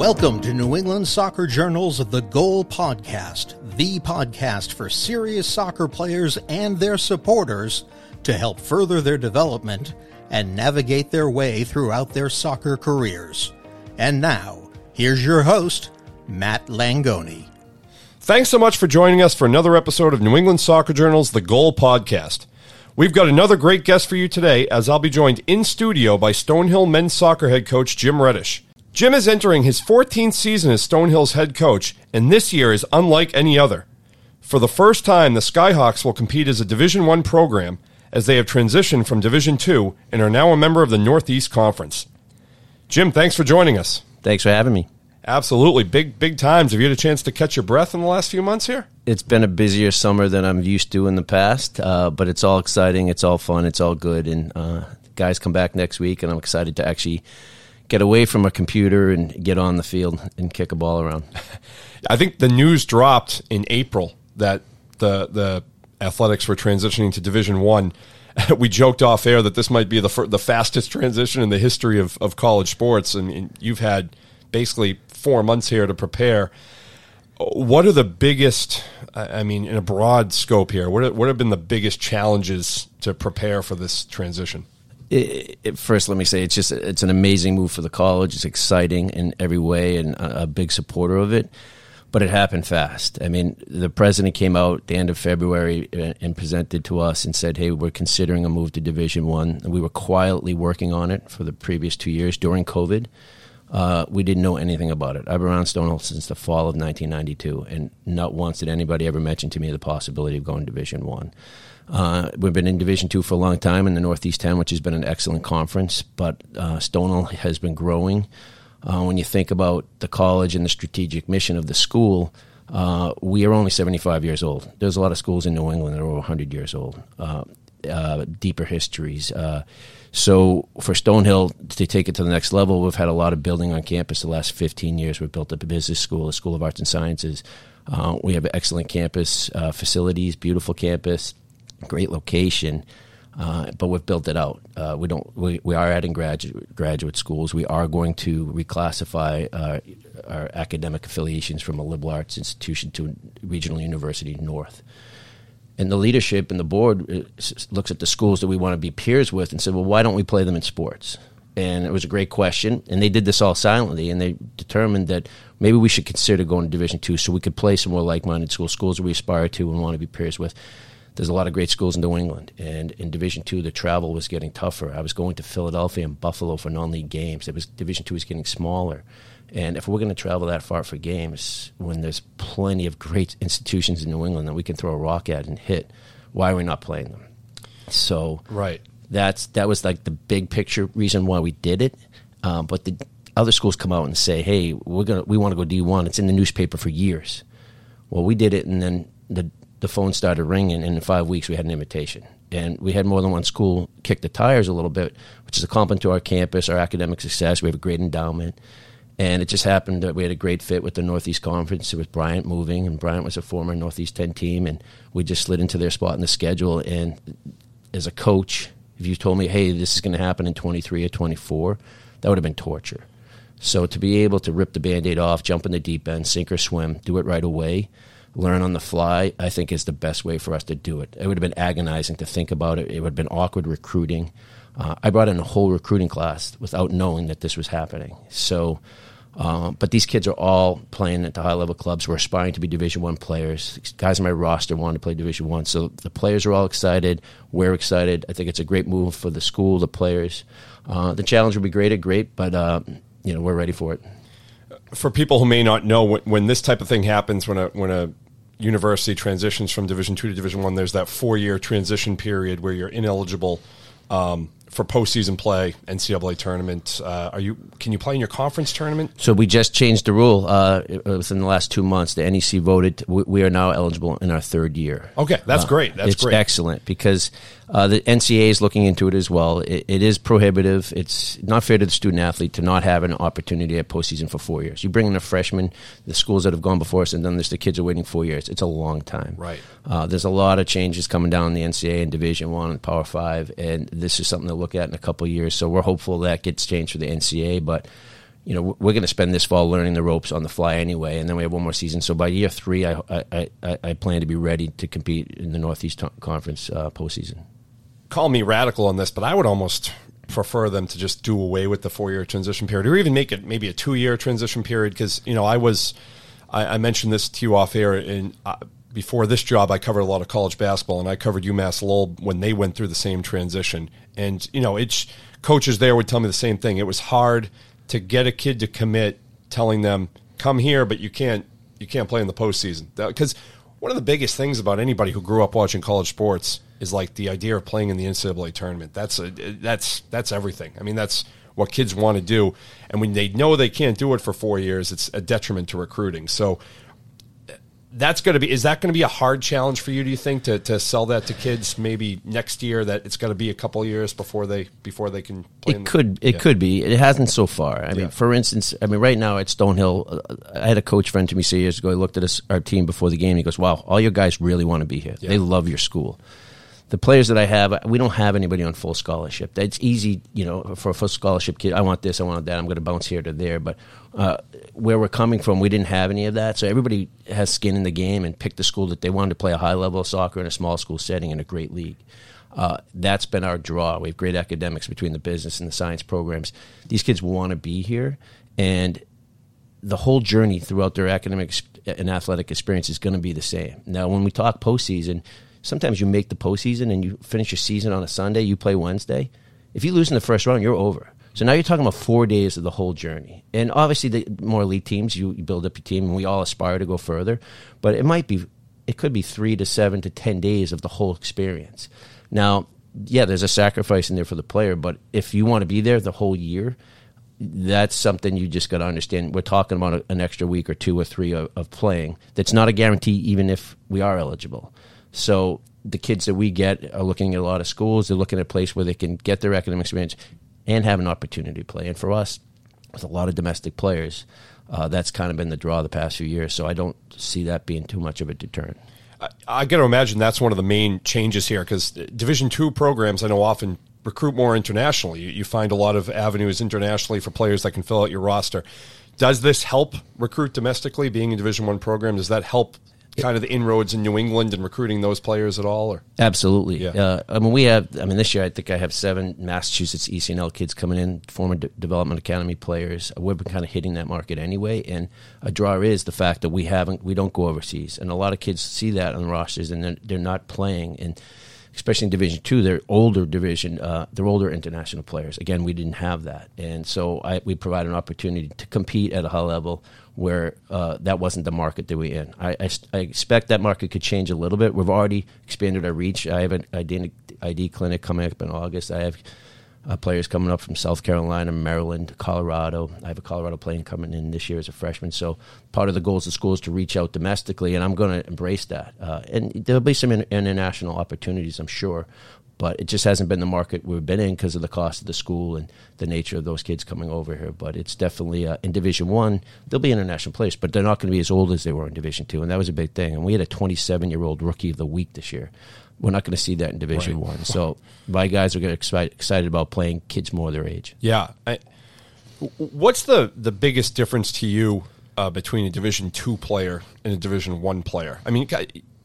Welcome to New England Soccer Journal's The Goal Podcast, the podcast for serious soccer players and their supporters to help further their development and navigate their way throughout their soccer careers. And now, here's your host, Matt Langoni. Thanks so much for joining us for another episode of New England Soccer Journal's The Goal Podcast. We've got another great guest for you today as I'll be joined in studio by Stonehill men's soccer head coach Jim Reddish. Jim is entering his 14th season as Stonehill's head coach, and this year is unlike any other. For the first time, the Skyhawks will compete as a Division 1 program as they have transitioned from Division 2 and are now a member of the Northeast Conference. Jim, thanks for joining us. Thanks for having me. Absolutely. Big, big times. Have you had a chance to catch your breath in the last few months here? It's been a busier summer than I'm used to in the past, uh, but it's all exciting. It's all fun. It's all good. And uh, guys come back next week, and I'm excited to actually get away from a computer and get on the field and kick a ball around. I think the news dropped in April that the the athletics were transitioning to Division One. We joked off air that this might be the the fastest transition in the history of, of college sports, and, and you've had basically four months here to prepare. What are the biggest? I mean, in a broad scope here, what are, what have been the biggest challenges to prepare for this transition? It, it, first, let me say it's just it's an amazing move for the college. It's exciting in every way, and a, a big supporter of it. But it happened fast. I mean, the president came out the end of February and, and presented to us and said, "Hey, we're considering a move to Division One." We were quietly working on it for the previous two years during COVID. Uh, we didn't know anything about it. I've been around Stonehill since the fall of 1992, and not once did anybody ever mention to me the possibility of going to Division One. Uh, we've been in Division Two for a long time in the Northeast 10, which has been an excellent conference, but uh, Stonehill has been growing. Uh, when you think about the college and the strategic mission of the school, uh, we are only 75 years old. There's a lot of schools in New England that are over 100 years old, uh, uh, deeper histories. so for Stonehill to take it to the next level, we've had a lot of building on campus the last 15 years. We've built up a business school, a school of arts and sciences. we have excellent campus facilities, beautiful campus great location. Uh, but we've built it out. Uh, we don't. We, we are adding graduate graduate schools. We are going to reclassify uh, our academic affiliations from a liberal arts institution to a regional university north. And the leadership and the board uh, looks at the schools that we want to be peers with and said, "Well, why don't we play them in sports?" And it was a great question. And they did this all silently, and they determined that maybe we should consider going to Division two, so we could play some more like-minded schools, schools we aspire to and want to be peers with there's a lot of great schools in New England, and in Division Two, the travel was getting tougher. I was going to Philadelphia and Buffalo for non-league games. It was Division Two was getting smaller, and if we're going to travel that far for games, when there's plenty of great institutions in New England that we can throw a rock at and hit, why are we not playing them? So, right, that's that was like the big picture reason why we did it. Um, but the other schools come out and say, "Hey, we're gonna we want to go D one." It's in the newspaper for years. Well, we did it, and then the the phone started ringing, and in five weeks we had an invitation. And we had more than one school kick the tires a little bit, which is a compliment to our campus, our academic success. We have a great endowment. And it just happened that we had a great fit with the Northeast Conference. It was Bryant moving, and Bryant was a former Northeast 10 team, and we just slid into their spot in the schedule. And as a coach, if you told me, hey, this is going to happen in 23 or 24, that would have been torture. So to be able to rip the band aid off, jump in the deep end, sink or swim, do it right away, learn on the fly, I think is the best way for us to do it. It would have been agonizing to think about it. It would have been awkward recruiting. Uh, I brought in a whole recruiting class without knowing that this was happening. So, uh, but these kids are all playing at the high level clubs. We're aspiring to be Division One players. Guys on my roster want to play Division One, so the players are all excited. We're excited. I think it's a great move for the school, the players. Uh, the challenge will be great, great, but uh, you know we're ready for it for people who may not know, when, when, this type of thing happens, when a when a university transitions from Division two to Division one, there's that four year transition period where you're ineligible um, for postseason play, NCAA tournament. Uh, are you? Can you play in your conference tournament? So we just changed the rule uh, within the last two months. The NEC voted. We, we are now eligible in our third year. Okay, that's uh, great. That's it's great. excellent because uh, the NCAA is looking into it as well. It, it is prohibitive. It's not fair to the student athlete to not have an opportunity at postseason for four years. You bring in a freshman, the schools that have gone before us, and then there's the kids are waiting four years. It's a long time. Right. Uh, there's a lot of changes coming down in the NCAA and Division One and Power Five, and this is something to look at in a couple years years. So we're hopeful that gets changed for the NCAA. But you know, we're going to spend this fall learning the ropes on the fly anyway, and then we have one more season. So by year three, I I, I, I plan to be ready to compete in the Northeast Conference uh, postseason. Call me radical on this, but I would almost prefer them to just do away with the four year transition period, or even make it maybe a two year transition period. Because you know, I was I, I, mentioned this to you off air, and uh, before this job, I covered a lot of college basketball, and I covered UMass Lowell when they went through the same transition. And you know, it's coaches there would tell me the same thing. It was hard to get a kid to commit, telling them come here, but you can't you can't play in the postseason because one of the biggest things about anybody who grew up watching college sports is like the idea of playing in the NCAA tournament. That's a, that's that's everything. I mean, that's what kids want to do, and when they know they can't do it for four years, it's a detriment to recruiting. So that's going to be is that going to be a hard challenge for you do you think to, to sell that to kids maybe next year that it's going to be a couple years before they before they can play it could it yeah. could be it hasn't so far i yeah. mean for instance i mean right now at stonehill uh, i had a coach friend to me say years ago he looked at us, our team before the game he goes wow all your guys really want to be here yeah. they love your school the players that I have, we don't have anybody on full scholarship. That's easy, you know, for a full scholarship kid. I want this, I want that. I'm going to bounce here to there. But uh, where we're coming from, we didn't have any of that. So everybody has skin in the game and picked the school that they wanted to play a high level of soccer in a small school setting in a great league. Uh, that's been our draw. We have great academics between the business and the science programs. These kids want to be here, and the whole journey throughout their academic and athletic experience is going to be the same. Now, when we talk postseason sometimes you make the postseason and you finish your season on a Sunday, you play Wednesday. If you lose in the first round, you're over. So now you're talking about four days of the whole journey. And obviously, the more elite teams, you, you build up your team, and we all aspire to go further. But it might be, it could be three to seven to 10 days of the whole experience. Now, yeah, there's a sacrifice in there for the player, but if you want to be there the whole year, that's something you just got to understand. We're talking about a, an extra week or two or three of, of, playing. That's not a guarantee, even if we are eligible. So the kids that we get are looking at a lot of schools. They're looking at a place where they can get their academic experience and have an opportunity to play. And for us, with a lot of domestic players, uh, that's kind of been the draw the past few years. So I don't see that being too much of a deterrent. I, I got to imagine that's one of the main changes here because Division two programs I know often recruit more internationally. You, you find a lot of avenues internationally for players that can fill out your roster. Does this help recruit domestically? Being a Division one program, does that help kind of the inroads in New England and recruiting those players at all? Or absolutely, yeah. Uh, I mean, we have. I mean, this year I think I have seven Massachusetts ECNL kids coming in, former de- development academy players. We've been kind of hitting that market anyway, and a draw is the fact that we haven't, we don't go overseas, and a lot of kids see that on the rosters, and they're, they're not playing and especially in Division Two, they're older division, uh, they're older international players. Again, we didn't have that, and so I, we provide an opportunity to compete at a high level where uh, that wasn't the market that we in. I, I, I, expect that market could change a little bit. We've already expanded our reach. I have an ID, ID clinic coming up in August. I have uh, players coming up from South Carolina, Maryland, Colorado. I have a Colorado player coming in this year as a freshman. So part of the goals of school is to reach out domestically, and I'm going to embrace that. Uh, and there'll be some in- international opportunities, I'm sure but it just hasn't been the market we've been in because of the cost of the school and the nature of those kids coming over here. But it's definitely uh, in Division One, they'll be international players, but they're not going to be as old as they were in Division Two, and that was a big thing. And we had a 27 year old rookie of the week this year. We're not going to see that in Division right. One. So my guys are getting excited, excited about playing kids more their age. Yeah. I, what's the the biggest difference to you uh, between a Division Two player and a Division One player? I mean,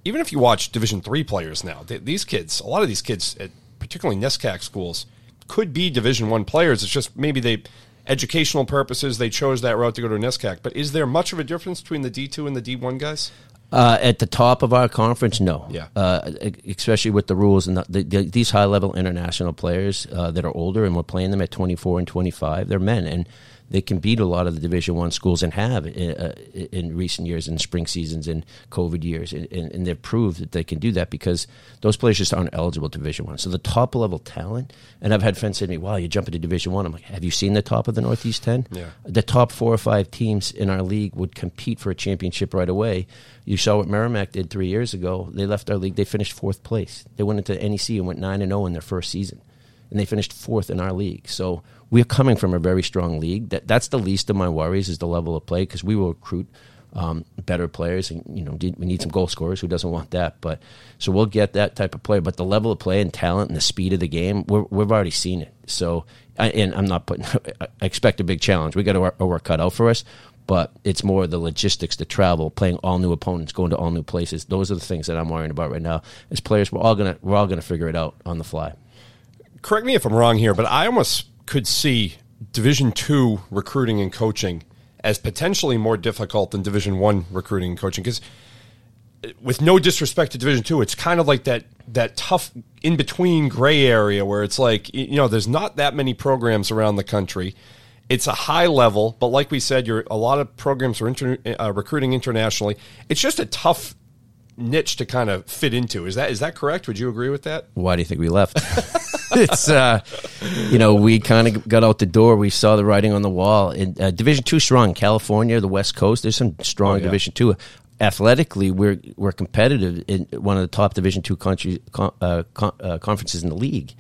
even if you watch Division three players now, they, these kids, a lot of these kids, at particularly NESCAC schools, could be Division one players. It's just maybe they educational purposes they chose that route to go to NESCAC. But is there much of a difference between the D two and the D one guys? Uh, at the top of our conference, no. Yeah. Uh, especially with the rules and the, the, the, these high level international players uh, that are older, and we're playing them at 24 and 25. They're men, and they can beat a lot of the Division One schools and have in, uh, in, recent years, in spring seasons, and COVID years, and, and, they've proved that they can do that because those players just aren't eligible to Division One. So the top level talent, and I've had friends say to me, "Wow, you jump into Division One." I'm like, "Have you seen the top of the Northeast Ten? Yeah. The top four or five teams in our league would compete for a championship right away. You saw what Merrimack did three years ago. They left our league. They finished fourth place. They went into NEC and went nine and zero oh in their first season, and they finished fourth in our league. So." We're coming from a very strong league. That that's the least of my worries is the level of play because we will recruit um, better players. And, you know, we need some goal scorers. Who doesn't want that? But so we'll get that type of player. But the level of play and talent and the speed of the game, we have already seen it. So, I, and I'm not putting. I expect a big challenge. We got our work, cut out for us. But it's more the logistics, the travel, playing all new opponents, going to all new places. Those are the things that I'm worrying about right now. As players, we're all gonna we're all gonna figure it out on the fly. Correct me if I'm wrong here, but I almost could see Division two recruiting and coaching as potentially more difficult than Division One recruiting and coaching because with no disrespect to Division Two, it's kind of like that that tough in between gray area where it's like you know there's not that many programs around the country. It's a high level, but like we said, you're a lot of programs are inter, uh, recruiting internationally. It's just a tough niche to kind of fit into. Is that is that correct? Would you agree with that? Why do you think we left? it's uh, you know we kind of got out the door. We saw the writing on the wall. In uh, Division two strong, California, the West Coast. There's some strong oh, yeah. Division two. Athletically, we're we're competitive in one of the top Division two countries uh, uh, conferences in the league,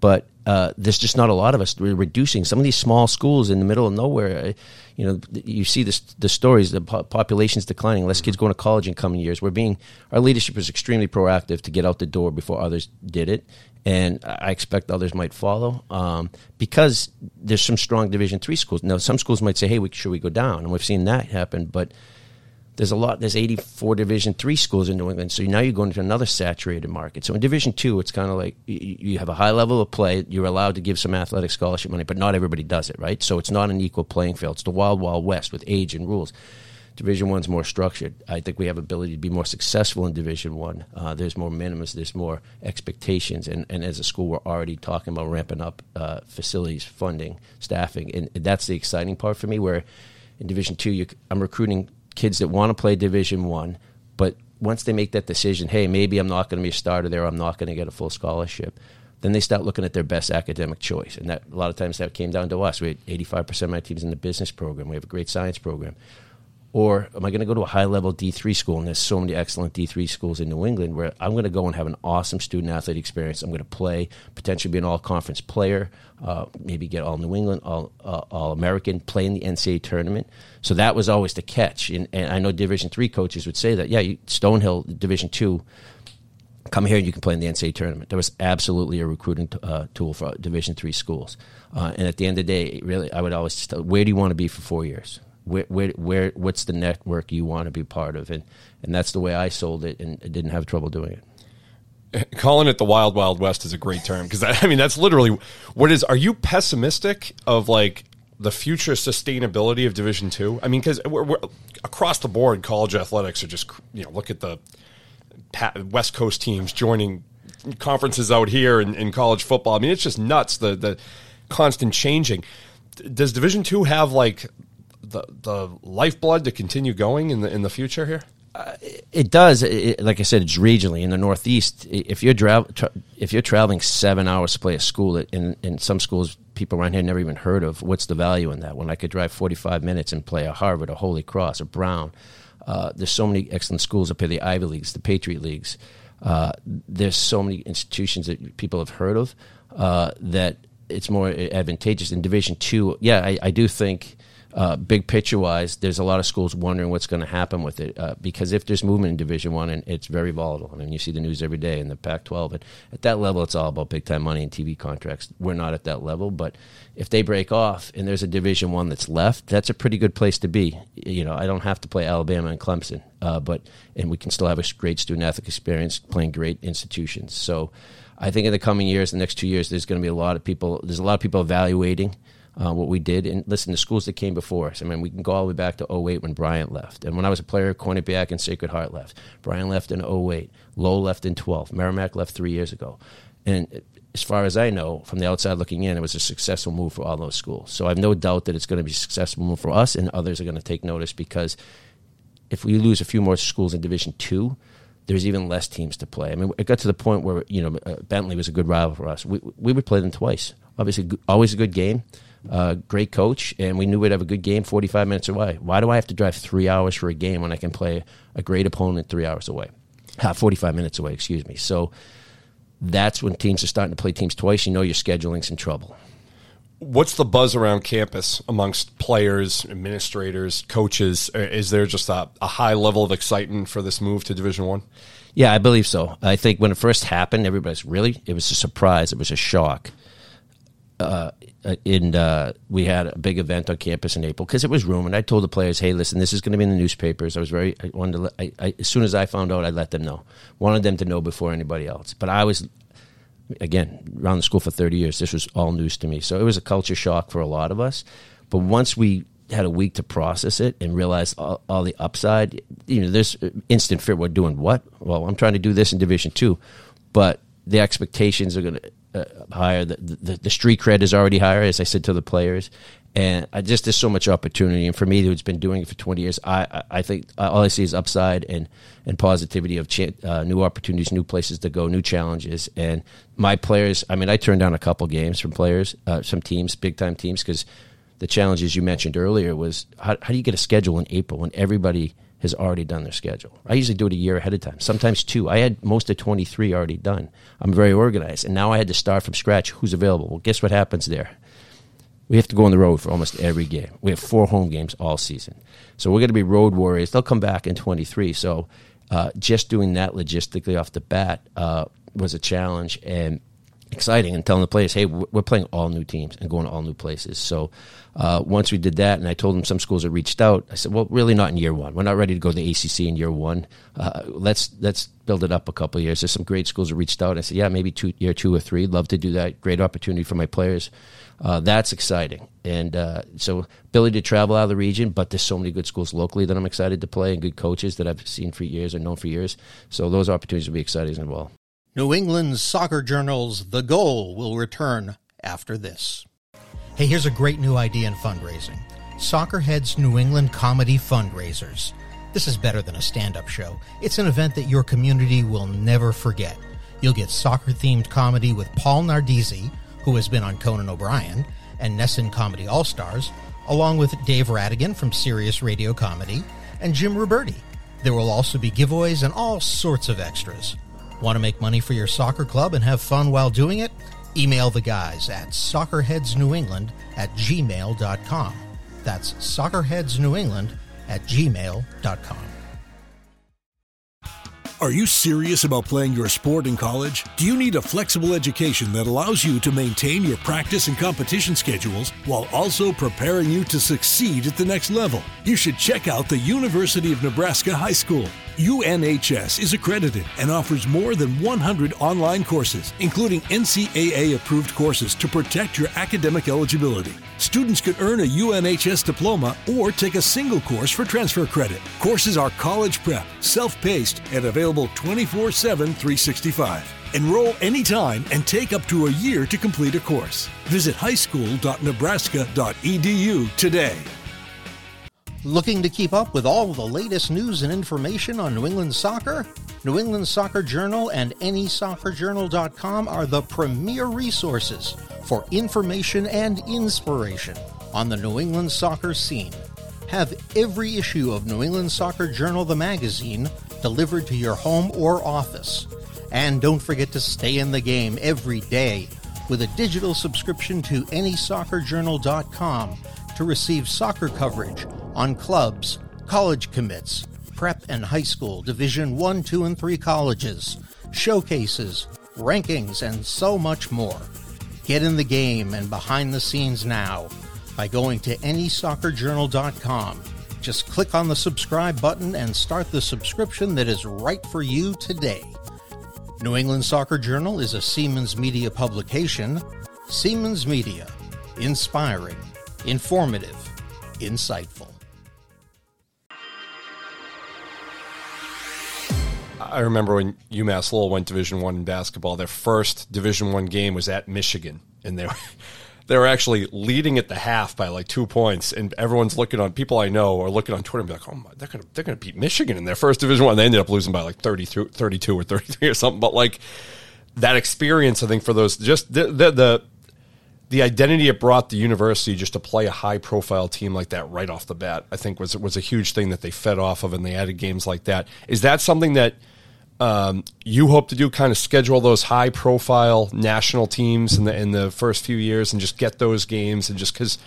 but uh, there's just not a lot of us. We're reducing some of these small schools in the middle of nowhere. You know, you see this, the stories. The po- population's declining. Less kids going to college in coming years. We're being our leadership is extremely proactive to get out the door before others did it, and I expect others might follow um, because there's some strong Division three schools. Now, some schools might say, "Hey, we, should we go down?" And we've seen that happen, but there's a lot. There's 84 Division three schools in New England, so now you're going to another saturated market. So in Division two, it's kind of like you, have a high level of play. You're allowed to give some athletic scholarship money, but not everybody does it, right? So it's not an equal playing field. It's the wild, wild west with age and rules. Division One's more structured. I think we have ability to be more successful in Division One. Uh, there's more minimums, there's more expectations, and, and as a school, we're already talking about ramping up uh, facilities, funding, staffing, and that's the exciting part for me. Where in Division Two, you, I'm recruiting kids that want to play Division One, but once they make that decision, hey, maybe I'm not going to be a starter there, I'm not going to get a full scholarship. Then they start looking at their best academic choice, and that a lot of times that came down to us. We had 85% of my teams in the business program. We have a great science program. Or am I going to go to a high level D3 school? And there's so many excellent D3 schools in New England where I'm going to go and have an awesome student athlete experience. I'm going to play, potentially be an all conference player, uh, maybe get all New England, all, uh, all American, play in the NCAA tournament. So that was always the catch. And, and I know Division three coaches would say that, yeah, you, Stonehill, Division two, come here and you can play in the NCAA tournament. That was absolutely a recruiting t- uh, tool for Division three schools. Uh, and at the end of the day, really, I would always tell, where do you want to be for four years? Where, where, where, what's the network you want to be part of, and and that's the way I sold it, and didn't have trouble doing it. Calling it the wild wild west is a great term because I mean that's literally what is. Are you pessimistic of like the future sustainability of Division Two? I mean, because we're, we're, across the board, college athletics are just you know look at the West Coast teams joining conferences out here in, in college football. I mean, it's just nuts the the constant changing. Does Division Two have like the the lifeblood to continue going in the in the future here? Uh, it does. It, like I said, it's regionally in the Northeast. If you're tra- tra- if you're traveling seven hours to play a school, in in some schools people around here never even heard of. What's the value in that? When I could drive 45 minutes and play a Harvard, a Holy Cross, or Brown. Uh, there's so many excellent schools up here, the Ivy Leagues, the Patriot Leagues. Uh, there's so many institutions that people have heard of uh, that it's more advantageous in Division Two. Yeah, I, I do think uh, big picture wise, there's a lot of schools wondering what's going to happen with it uh, because if there's movement in Division One, and it's very volatile. I mean, you see the news every day in the Pac-12. But at that level, it's all about big time money and TV contracts. We're not at that level, but if they break off and there's a Division One that's left, that's a pretty good place to be. You know, I don't have to play Alabama and Clemson, uh, but and we can still have a great student athlete experience playing great institutions. So. I think in the coming years, the next two years, there's going to be a lot of people. There's a lot of people evaluating uh, what we did. And listen, the schools that came before us, I mean, we can go all the way back to 08 when Bryant left. And when I was a player, Quinnipiac and Sacred Heart left. Bryant left in 08. Lowell left in 12. Merrimack left three years ago. And as far as I know, from the outside looking in, it was a successful move for all those schools. So I have no doubt that it's going to be a successful move for us, and others are going to take notice because if we lose a few more schools in Division Two, there's even less teams to play. I mean, it got to the point where you know uh, Bentley was a good rival for us. We we would play them twice. Obviously, always a good game uh, great coach, and we knew we'd have a good game 45 minutes away. Why do I have to drive three hours for a game when I can play a great opponent three hours away? Uh, 45 minutes away, excuse me. So that's when teams are starting to play teams twice. You know you're scheduling some trouble. what's the buzz around campus amongst players, administrators, coaches? Is there just a, a high level of excitement for this move to Division One? Yeah, I believe so. I think when it first happened, everybody's really it was a surprise. It was a shock. Uh, in uh, we had a big event on campus in April because it was rumored. I told the players, "Hey, listen, this is going to be in the newspapers." I was very I wanted to. Let, I, I, as soon as I found out, I let them know. Wanted them to know before anybody else. But I was again around the school for thirty years. This was all news to me, so it was a culture shock for a lot of us. But once we had a week to process it and realize all, all the upside, you know, there's instant fear. We're doing what? Well, I'm trying to do this in Division Two, but the expectations are going to uh, higher. The, the, the street cred is already higher, as I said to the players. And I just there's so much opportunity, and for me, who's been doing it for 20 years, I I think all I see is upside and and positivity of uh, new opportunities, new places to go, new challenges. And my players, I mean, I turned down a couple games from players, uh, some teams, big time teams, because the challenges you mentioned earlier was how, how do you get a schedule in April when everybody has already done their schedule. I usually do it a year ahead of time, sometimes two. I had most of 23 already done. I'm very organized. And now I had to start from scratch. Who's available? Well, guess what happens there? We have to go on the road for almost every game. We have four home games all season. So we're going to be road warriors. They'll come back in 23. So uh, just doing that logistically off the bat uh, was a challenge. And exciting and telling the players, hey, we're playing all new teams and going to all new places. So uh, once we did that, and I told them some schools had reached out, I said, well, really not in year one. We're not ready to go to the ACC in year one. Uh, let's let's build it up a couple years. There's some great schools that reached out. I said, yeah, maybe two, year two or three. Love to do that. Great opportunity for my players. Uh, that's exciting. And uh, so ability to travel out of the region, but there's so many good schools locally that I'm excited to play and good coaches that I've seen for years and known for years. So those opportunities will be exciting as well. New England's Soccer Journal's The Goal will return after this. Hey, here's a great new idea in fundraising Soccerhead's New England Comedy Fundraisers. This is better than a stand up show. It's an event that your community will never forget. You'll get soccer themed comedy with Paul Nardizzi, who has been on Conan O'Brien, and NESN Comedy All Stars, along with Dave Rattigan from Sirius Radio Comedy, and Jim Roberti. There will also be giveaways and all sorts of extras. Want to make money for your soccer club and have fun while doing it? Email the guys at soccerheadsnewengland at gmail.com. That's soccerheadsnewengland at gmail.com. Are you serious about playing your sport in college? Do you need a flexible education that allows you to maintain your practice and competition schedules while also preparing you to succeed at the next level? You should check out the University of Nebraska High School. UNHS is accredited and offers more than 100 online courses, including NCAA approved courses to protect your academic eligibility. Students could earn a UNHS diploma or take a single course for transfer credit. Courses are college prep, self paced, and available 24 7 365. Enroll anytime and take up to a year to complete a course. Visit highschool.nebraska.edu today. Looking to keep up with all the latest news and information on New England soccer? New England Soccer Journal and AnySoccerJournal.com are the premier resources for information and inspiration on the New England soccer scene. Have every issue of New England Soccer Journal, the magazine, delivered to your home or office. And don't forget to stay in the game every day with a digital subscription to AnySoccerJournal.com to receive soccer coverage on clubs, college commits, prep and high school, Division 1, 2, and 3 colleges, showcases, rankings, and so much more. Get in the game and behind the scenes now by going to AnySoccerJournal.com. Just click on the subscribe button and start the subscription that is right for you today. New England Soccer Journal is a Siemens Media publication. Siemens Media, inspiring informative, insightful. I remember when UMass Lowell went Division One in basketball. Their first Division One game was at Michigan, and they were they were actually leading at the half by like two points. And everyone's looking on people I know are looking on Twitter and be like, "Oh my, they're gonna they're gonna beat Michigan in their first Division One." They ended up losing by like 32, 32 or thirty three or something. But like that experience, I think for those just the, the, the the identity it brought the university just to play a high profile team like that right off the bat, I think was was a huge thing that they fed off of, and they added games like that. Is that something that um, you hope to do kind of schedule those high profile national teams in the in the first few years and just get those games and just because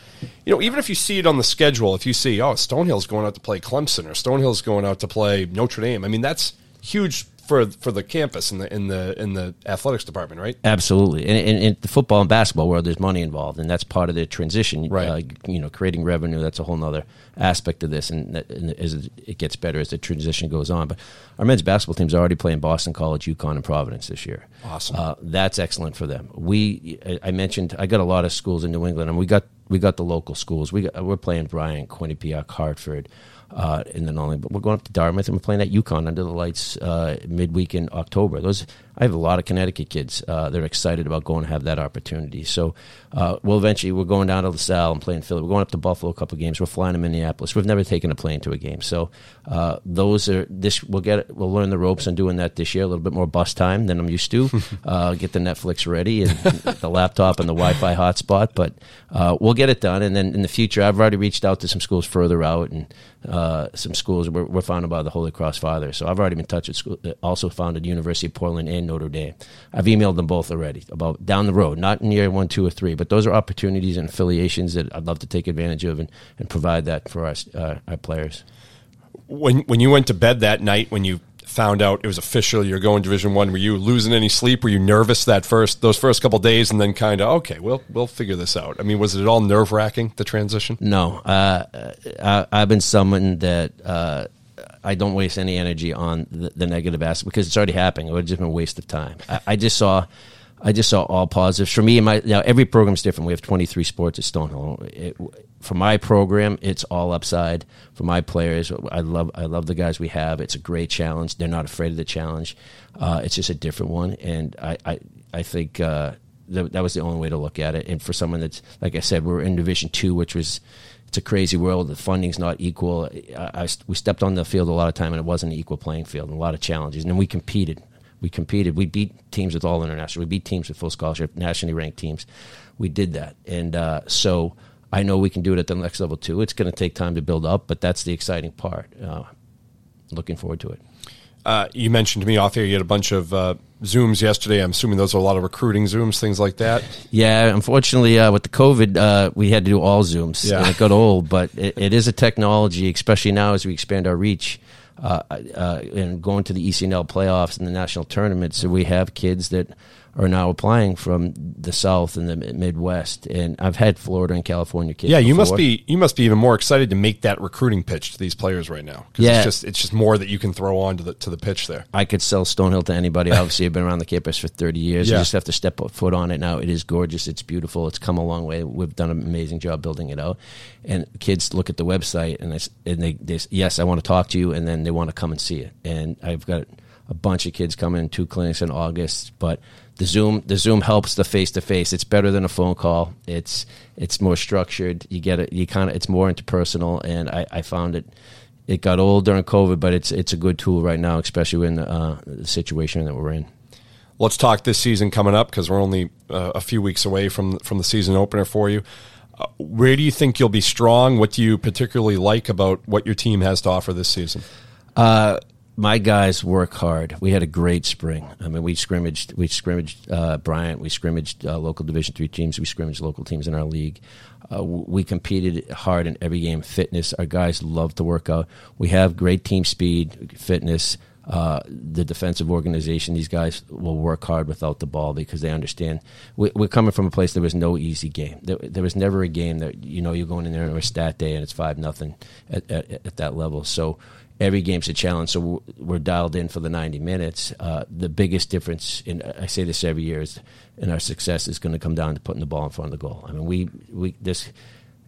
you know even if you see it on the schedule if you see oh Stonehill's going out to play Clemson or Stonehill's going out to play Notre Dame I mean that's huge for for the campus in the in the in the athletics department, right? Absolutely. And in, in the football and basketball world, there's money involved, and that's part of the transition. Right. Uh, you know, creating revenue. That's a whole other aspect of this, and, that, and as it gets better as the transition goes on. But our men's basketball team's are already playing Boston College, UConn, and Providence this year. Awesome. Uh, that's excellent for them. We, I mentioned, I got a lot of schools in New England, and we got we got the local schools. We got, we're playing Bryant, Quinnipiac, Hartford uh, and then only. But we're going up to Dartmouth and we're playing at UConn under the lights uh, midweek in October. Those I have a lot of Connecticut kids. Uh, they're excited about going to have that opportunity. So uh, we'll eventually we're going down to La Salle and playing Philly. We're going up to Buffalo a couple of games. We're flying to Minneapolis. We've never taken a plane to a game. So uh, those are this. We'll get we'll learn the ropes on doing that this year. A little bit more bus time than I'm used to. Uh, get the Netflix ready and the laptop and the Wi-Fi hotspot. But uh, we'll get it done. And then in the future, I've already reached out to some schools further out and uh, some schools we're, we're founded by the Holy Cross Father. So I've already been in touch with school. Also founded University of Portland and Notre Dame. I've emailed them both already about down the road, not in year one, two, or three, but those are opportunities and affiliations that I'd love to take advantage of and, and provide that for our, uh, our players. When when you went to bed that night, when you found out it was official, you're going Division One, were you losing any sleep? Were you nervous that first those first couple days, and then kind of okay, we'll we'll figure this out? I mean, was it all nerve wracking the transition? No, uh, I, have been someone that. Uh, I don't waste any energy on the, the, negative aspect because it's already happening. It would just been a waste of time. I, I just saw, I just saw all positives for me. And my now every program's different. We have twenty three sports at Stonehill. It, for my program, it's all upside. For my players, I love I love the guys we have. It's a great challenge. They're not afraid of the challenge. Uh, it's just a different one, and I I, I think. Uh, that was the only way to look at it. And for someone that's, like I said, we're in Division Two, which was it's a crazy world. The funding's not equal. I, I, we stepped on the field a lot of time, and it wasn't an equal playing field, and a lot of challenges. And we competed. We competed. We beat teams with all international. We beat teams with full scholarship, nationally ranked teams. We did that, and uh, so I know we can do it at the next level too. It's going to take time to build up, but that's the exciting part. Uh, looking forward to it. Uh, you mentioned to me off here you had a bunch of uh, Zooms yesterday. I'm assuming those are a lot of recruiting Zooms, things like that. Yeah, unfortunately, uh, with the COVID, uh, we had to do all Zooms, yeah. and it got old. But it, it is a technology, especially now as we expand our reach uh, uh, and going to the ECNL playoffs and the national tournaments. So we have kids that are now applying from the South and the Midwest, and I've had Florida and California kids. Yeah, you before. must be you must be even more excited to make that recruiting pitch to these players right now. Yeah, it's just it's just more that you can throw on to the to the pitch there. I could sell Stonehill to anybody. Obviously, I've been around the campus for thirty years. Yeah. You just have to step foot on it now. It is gorgeous. It's beautiful. It's come a long way. We've done an amazing job building it out, and kids look at the website and they and they, they yes, I want to talk to you, and then they want to come and see it. And I've got a bunch of kids coming, two clinics in August, but the Zoom the Zoom helps the face to face. It's better than a phone call. It's it's more structured. You get it. You kind of it's more interpersonal, and I, I found it. It got old during COVID, but it's it's a good tool right now, especially in the, uh, the situation that we're in. Let's talk this season coming up because we're only uh, a few weeks away from from the season opener for you. Uh, where do you think you'll be strong? What do you particularly like about what your team has to offer this season? Uh, my guys work hard. We had a great spring. I mean, we scrimmaged, we scrimmaged uh, Bryant, we scrimmaged uh, local Division three teams, we scrimmaged local teams in our league. Uh, we competed hard in every game. Fitness, our guys love to work out. We have great team speed, fitness. Uh, the defensive organization, these guys will work hard without the ball because they understand. We, are coming from a place there was no easy game. There, there, was never a game that you know you're going in there on a stat day and it's five nothing at, at, at that level. So every game's a challenge. So we're dialed in for the 90 minutes. Uh, the biggest difference, in I say this every year, is in our success is going to come down to putting the ball in front of the goal. I mean, we we this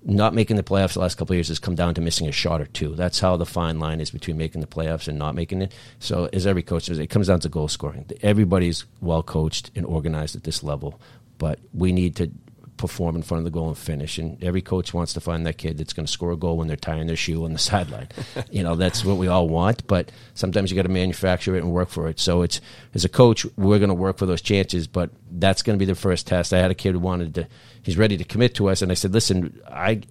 not making the playoffs the last couple of years has come down to missing a shot or two. That's how the fine line is between making the playoffs and not making it. So, as every coach says, it comes down to goal scoring. Everybody's well coached and organized at this level, but we need to perform in front of the goal and finish. And every coach wants to find that kid that's going to score a goal when they're tying their shoe on the sideline. you know, that's what we all want. But sometimes you got to manufacture it and work for it. So it's as a coach, we're going to work for those chances. But that's going to be the first test. I had a kid who wanted to. He's ready to commit to us, and I said, "Listen, I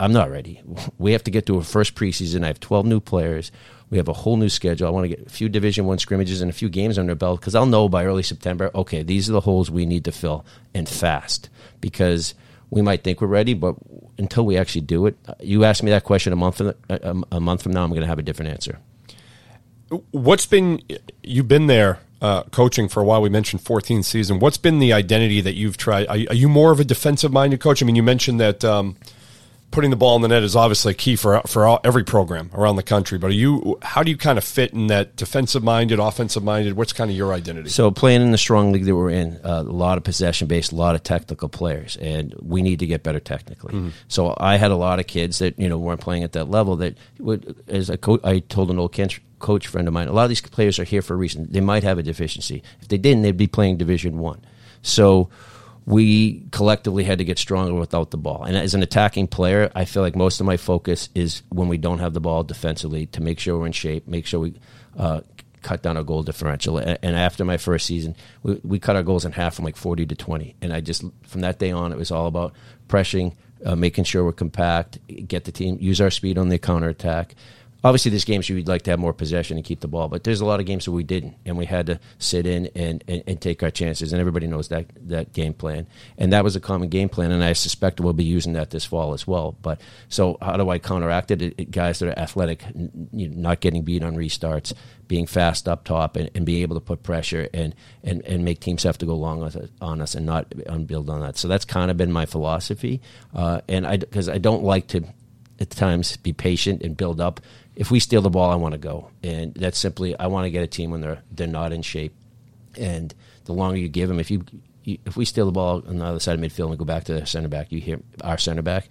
I'm not ready. We have to get to a first preseason. I have 12 new players. We have a whole new schedule. I want to get a few Division One scrimmages and a few games under belt because I'll know by early September. Okay, these are the holes we need to fill and fast because we might think we're ready, but until we actually do it, you ask me that question a month from, a, month from now, I'm going to have a different answer. What's been you've been there uh, coaching for a while? We mentioned 14th season. What's been the identity that you've tried? Are, are you more of a defensive minded coach? I mean, you mentioned that. Um, putting the ball in the net is obviously key for for all, every program around the country. But are you how do you kind of fit in that defensive minded, offensive minded? What's kind of your identity? So playing in the strong league that we're in, uh, a lot of possession based, a lot of technical players, and we need to get better technically. Mm-hmm. So I had a lot of kids that you know weren't playing at that level. That would, as a coach, I told an old coach friend of mine, a lot of these players are here for a reason. They might have a deficiency. If they didn't, they'd be playing Division One. So we collectively had to get stronger without the ball. And as an attacking player, I feel like most of my focus is when we don't have the ball defensively to make sure we're in shape, make sure we uh, cut down our goal differential. And, after my first season, we, we, cut our goals in half from like 40 to 20. And I just, from that day on, it was all about pressing, uh, making sure we're compact, get the team, use our speed on the counterattack obviously there's games you'd like to have more possession and keep the ball, but there's a lot of games that we didn't, and we had to sit in and, and, and, take our chances. And everybody knows that that game plan, and that was a common game plan, and I suspect we'll be using that this fall as well. But so how do I counteract it? it, it guys that are athletic, you know, not getting beat on restarts, being fast up top, and, and being able to put pressure and, and and make teams have to go long on us and not build on that. So that's kind of been my philosophy, uh, and I because I don't like to at times be patient and build up if we steal the ball, I want to go, and that's simply I want to get a team when they're they're not in shape, and the longer you give them, if you, you if we steal the ball on the other side of midfield and go back to the center back, you hear our center back.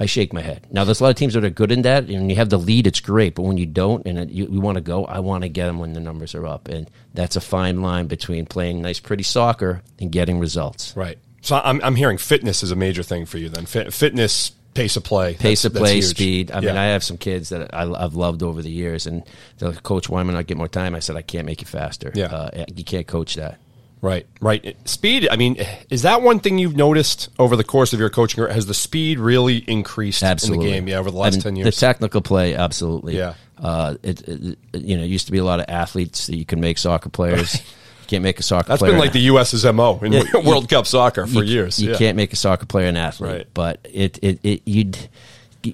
I shake my head. Now, there's a lot of teams that are good in that, and you have the lead, it's great. But when you don't, and you, you want to go, I want to get them when the numbers are up, and that's a fine line between playing nice, pretty soccer and getting results. Right. So I'm, I'm hearing fitness is a major thing for you. Then Fit, fitness pace of play, pace of play, speed. I mean, I have some kids that I, have loved over the years, and they're like, Coach, why am I not get more time? I said, I can't make you faster. Yeah, uh, you can't coach that. Right, right. Speed. I mean, is that one thing you've noticed over the course of your coaching? Has the speed really increased absolutely. in the game? Yeah, over the last I mean, ten years. The technical play, absolutely. Yeah. Uh, it, it, you know, it used to be a lot of athletes that you can make soccer players. can't make a soccer That's player. been like the U.S.'s MO in yeah, World you, Cup soccer for you, years. You yeah. can't make a soccer player an athlete. Right. But it, it, it you'd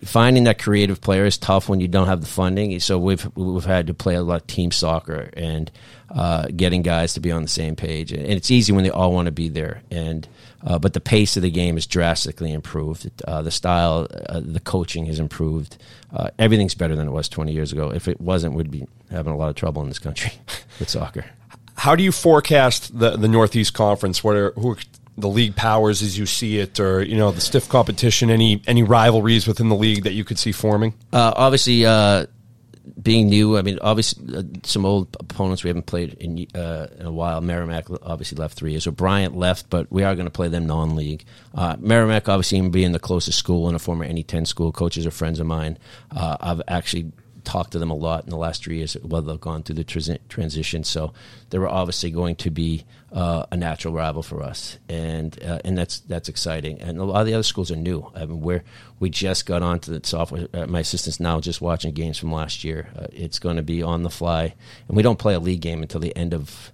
finding that creative player is tough when you don't have the funding. So we've we've had to play a lot of team soccer and uh, getting guys to be on the same page. And it's easy when they all want to be there. And uh, but the pace of the game is drastically improved. Uh, the style, uh, the coaching has improved. Uh, everything's better than it was 20 years ago. If it wasn't, we'd be having a lot of trouble in this country with soccer. How do you forecast the the Northeast Conference? What are who are the league powers as you see it, or you know the stiff competition? Any any rivalries within the league that you could see forming? Uh, obviously, uh, being new, I mean, obviously uh, some old opponents we haven't played in, uh, in, a while. Merrimack obviously left three years. So Bryant left, but we are going to play them non-league. Uh, Merrimack obviously being the closest school and a former any ten school, coaches are friends of mine. Uh, I've actually talked to them a lot in the last three years while they've gone through the transition. So they were obviously going to be uh, a natural rival for us, and uh, and that's that's exciting. And a lot of the other schools are new. I mean, we're we just got onto the software. Uh, my assistant's now just watching games from last year. Uh, it's going to be on the fly, and we don't play a league game until the end of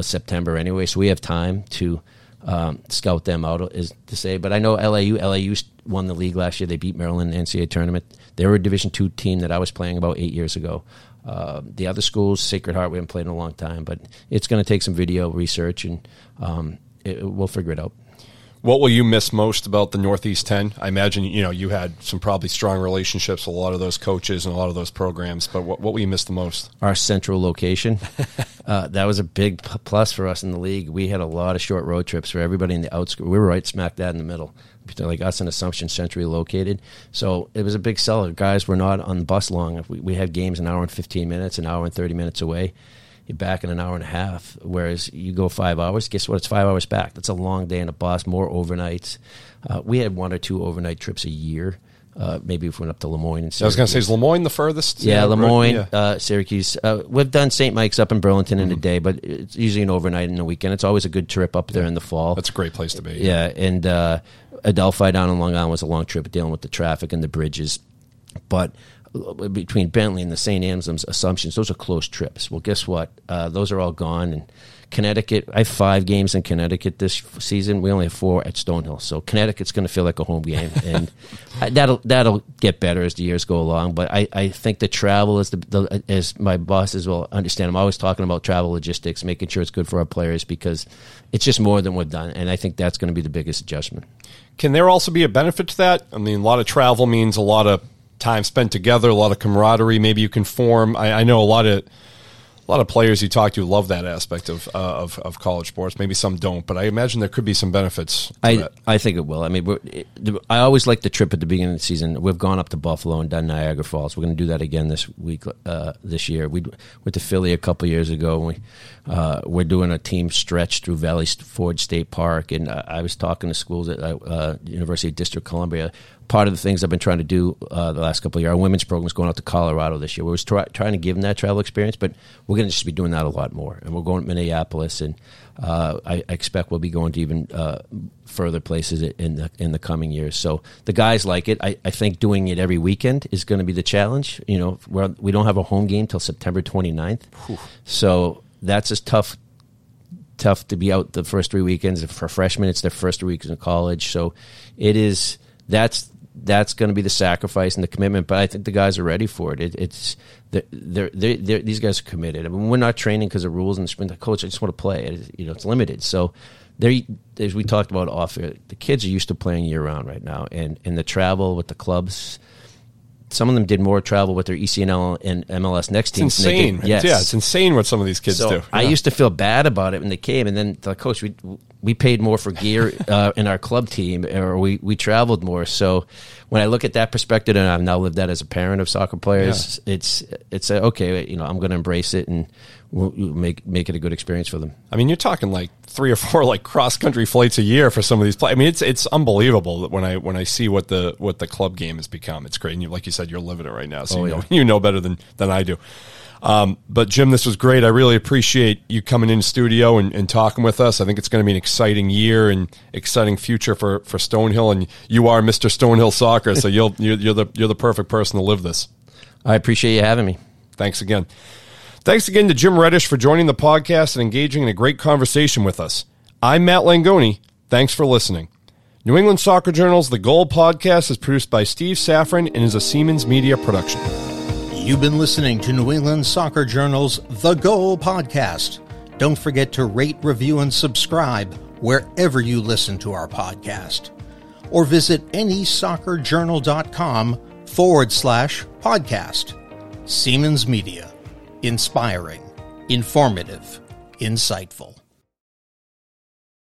September anyway. So we have time to. Um, scout them out is to say, but I know LIU. LIU won the league last year. They beat Maryland in the NCAA tournament. They were a Division two team that I was playing about eight years ago. Uh, the other schools, Sacred Heart, we haven't played in a long time, but it's going to take some video research, and um, it, we'll figure it out. What will you miss most about the Northeast 10? I imagine you know you had some probably strong relationships with a lot of those coaches and a lot of those programs, but what, what will you miss the most? Our central location. uh, that was a big plus for us in the league. We had a lot of short road trips for everybody in the outskirts. We were right smack dab in the middle like us in Assumption centrally located. So it was a big seller. Guys were not on the bus long. We, we had games an hour and 15 minutes, an hour and 30 minutes away. You're back in an hour and a half. Whereas you go five hours, guess what? It's five hours back. That's a long day in a bus, more overnights. Uh, we had one or two overnight trips a year. Uh, maybe if we went up to Le Moyne and I was going to say, is Le Moyne the furthest? yeah, right? Le Moyne, Yeah. uh, Syracuse. Uh, we've done St. Mike's up in Burlington Mm-hmm. in a day, but it's usually an overnight and a weekend. It's always a good trip up there in the fall. That's a great place to be. Yeah, and uh, Adelphi down in Long Island was a long trip dealing with the traffic and the bridges. But between Bentley and the St. Anselm's Assumptions, those are close trips. Well, guess what? Uh, those are all gone. And Connecticut, I have five games in Connecticut this season. We only have four at Stonehill, so Connecticut's going to feel like a home game, and I, that'll that'll get better as the years go along. But I, I think the travel is the, the as my bosses will understand. I'm always talking about travel logistics, making sure it's good for our players because it's just more than we've done, and I think that's going to be the biggest adjustment. Can there also be a benefit to that? I mean, a lot of travel means a lot of time spent together, a lot of camaraderie. Maybe you can form. I, I know a lot of a lot of players you talk to love that aspect of, uh, of of college sports. Maybe some don't, but I imagine there could be some benefits. To I that. I think it will. I mean, we're, it, I always like the trip at the beginning of the season. We've gone up to Buffalo and done Niagara Falls. We're going to do that again this week, uh, this year. We went to Philly a couple years ago. And we uh, we're doing a team stretch through Valley Forge State Park, and uh, I was talking to schools at uh, University of District Columbia. Part of the things I've been trying to do uh, the last couple of years, our women's program is going out to Colorado this year. We was try, trying to give them that travel experience, but we're going to just be doing that a lot more. And we're going to Minneapolis, and uh, I, I expect we'll be going to even uh, further places in the in the coming years. So the guys like it. I, I think doing it every weekend is going to be the challenge. You know, we're, we don't have a home game till September 29th, so that's a tough tough to be out the first three weekends for freshmen. It's their first three weeks in college, so it is that's that's going to be the sacrifice and the commitment. But I think the guys are ready for it. it it's they're, they're, they're, they're, these guys are committed. I mean, we're not training because of rules and the sprint. The coach, I just want to play. It, you know, it's limited. So they as we talked about off air, the kids are used to playing year round right now, and and the travel with the clubs. Some of them did more travel with their ECNL and MLS next It's teams. than did- insane. Yes. Yeah, it's insane what some of these kids So do. I used to feel bad about it when they came, and then the coach, we we paid more for gear uh, in our club team, or we we traveled more. So when I look at that perspective, and I've now lived that as a parent of soccer players, it's it's a, okay. You know, I'm going to embrace it and we'll we'll make make it a good experience for them. I mean, you're talking like three or four like cross country flights a year for some of these players. I mean, it's it's unbelievable that when I when I see what the what the club game has become. It's great. And you, like you said, you're living it right now, so Oh, you know you know better than than I do. Um, but Jim, this was great. I really appreciate you coming in studio and, and talking with us. I think it's going to be an exciting year and exciting future for, for Stonehill. And you are Mr. Stonehill Soccer, so you'll you're, you're the you're the perfect person to live this. I appreciate you having me. Thanks again. Thanks again to Jim Reddish for joining the podcast and engaging in a great conversation with us. I'm Matt Langoni. Thanks for listening. New England Soccer Journal's The Goal podcast is produced by Steve Safran and is a Siemens Media production. You've been listening to New England Soccer Journal's The Goal podcast. Don't forget to rate, review, and subscribe wherever you listen to our podcast. Or visit nesoccerjournal.com forward slash podcast. Siemens Media. Inspiring, informative, insightful.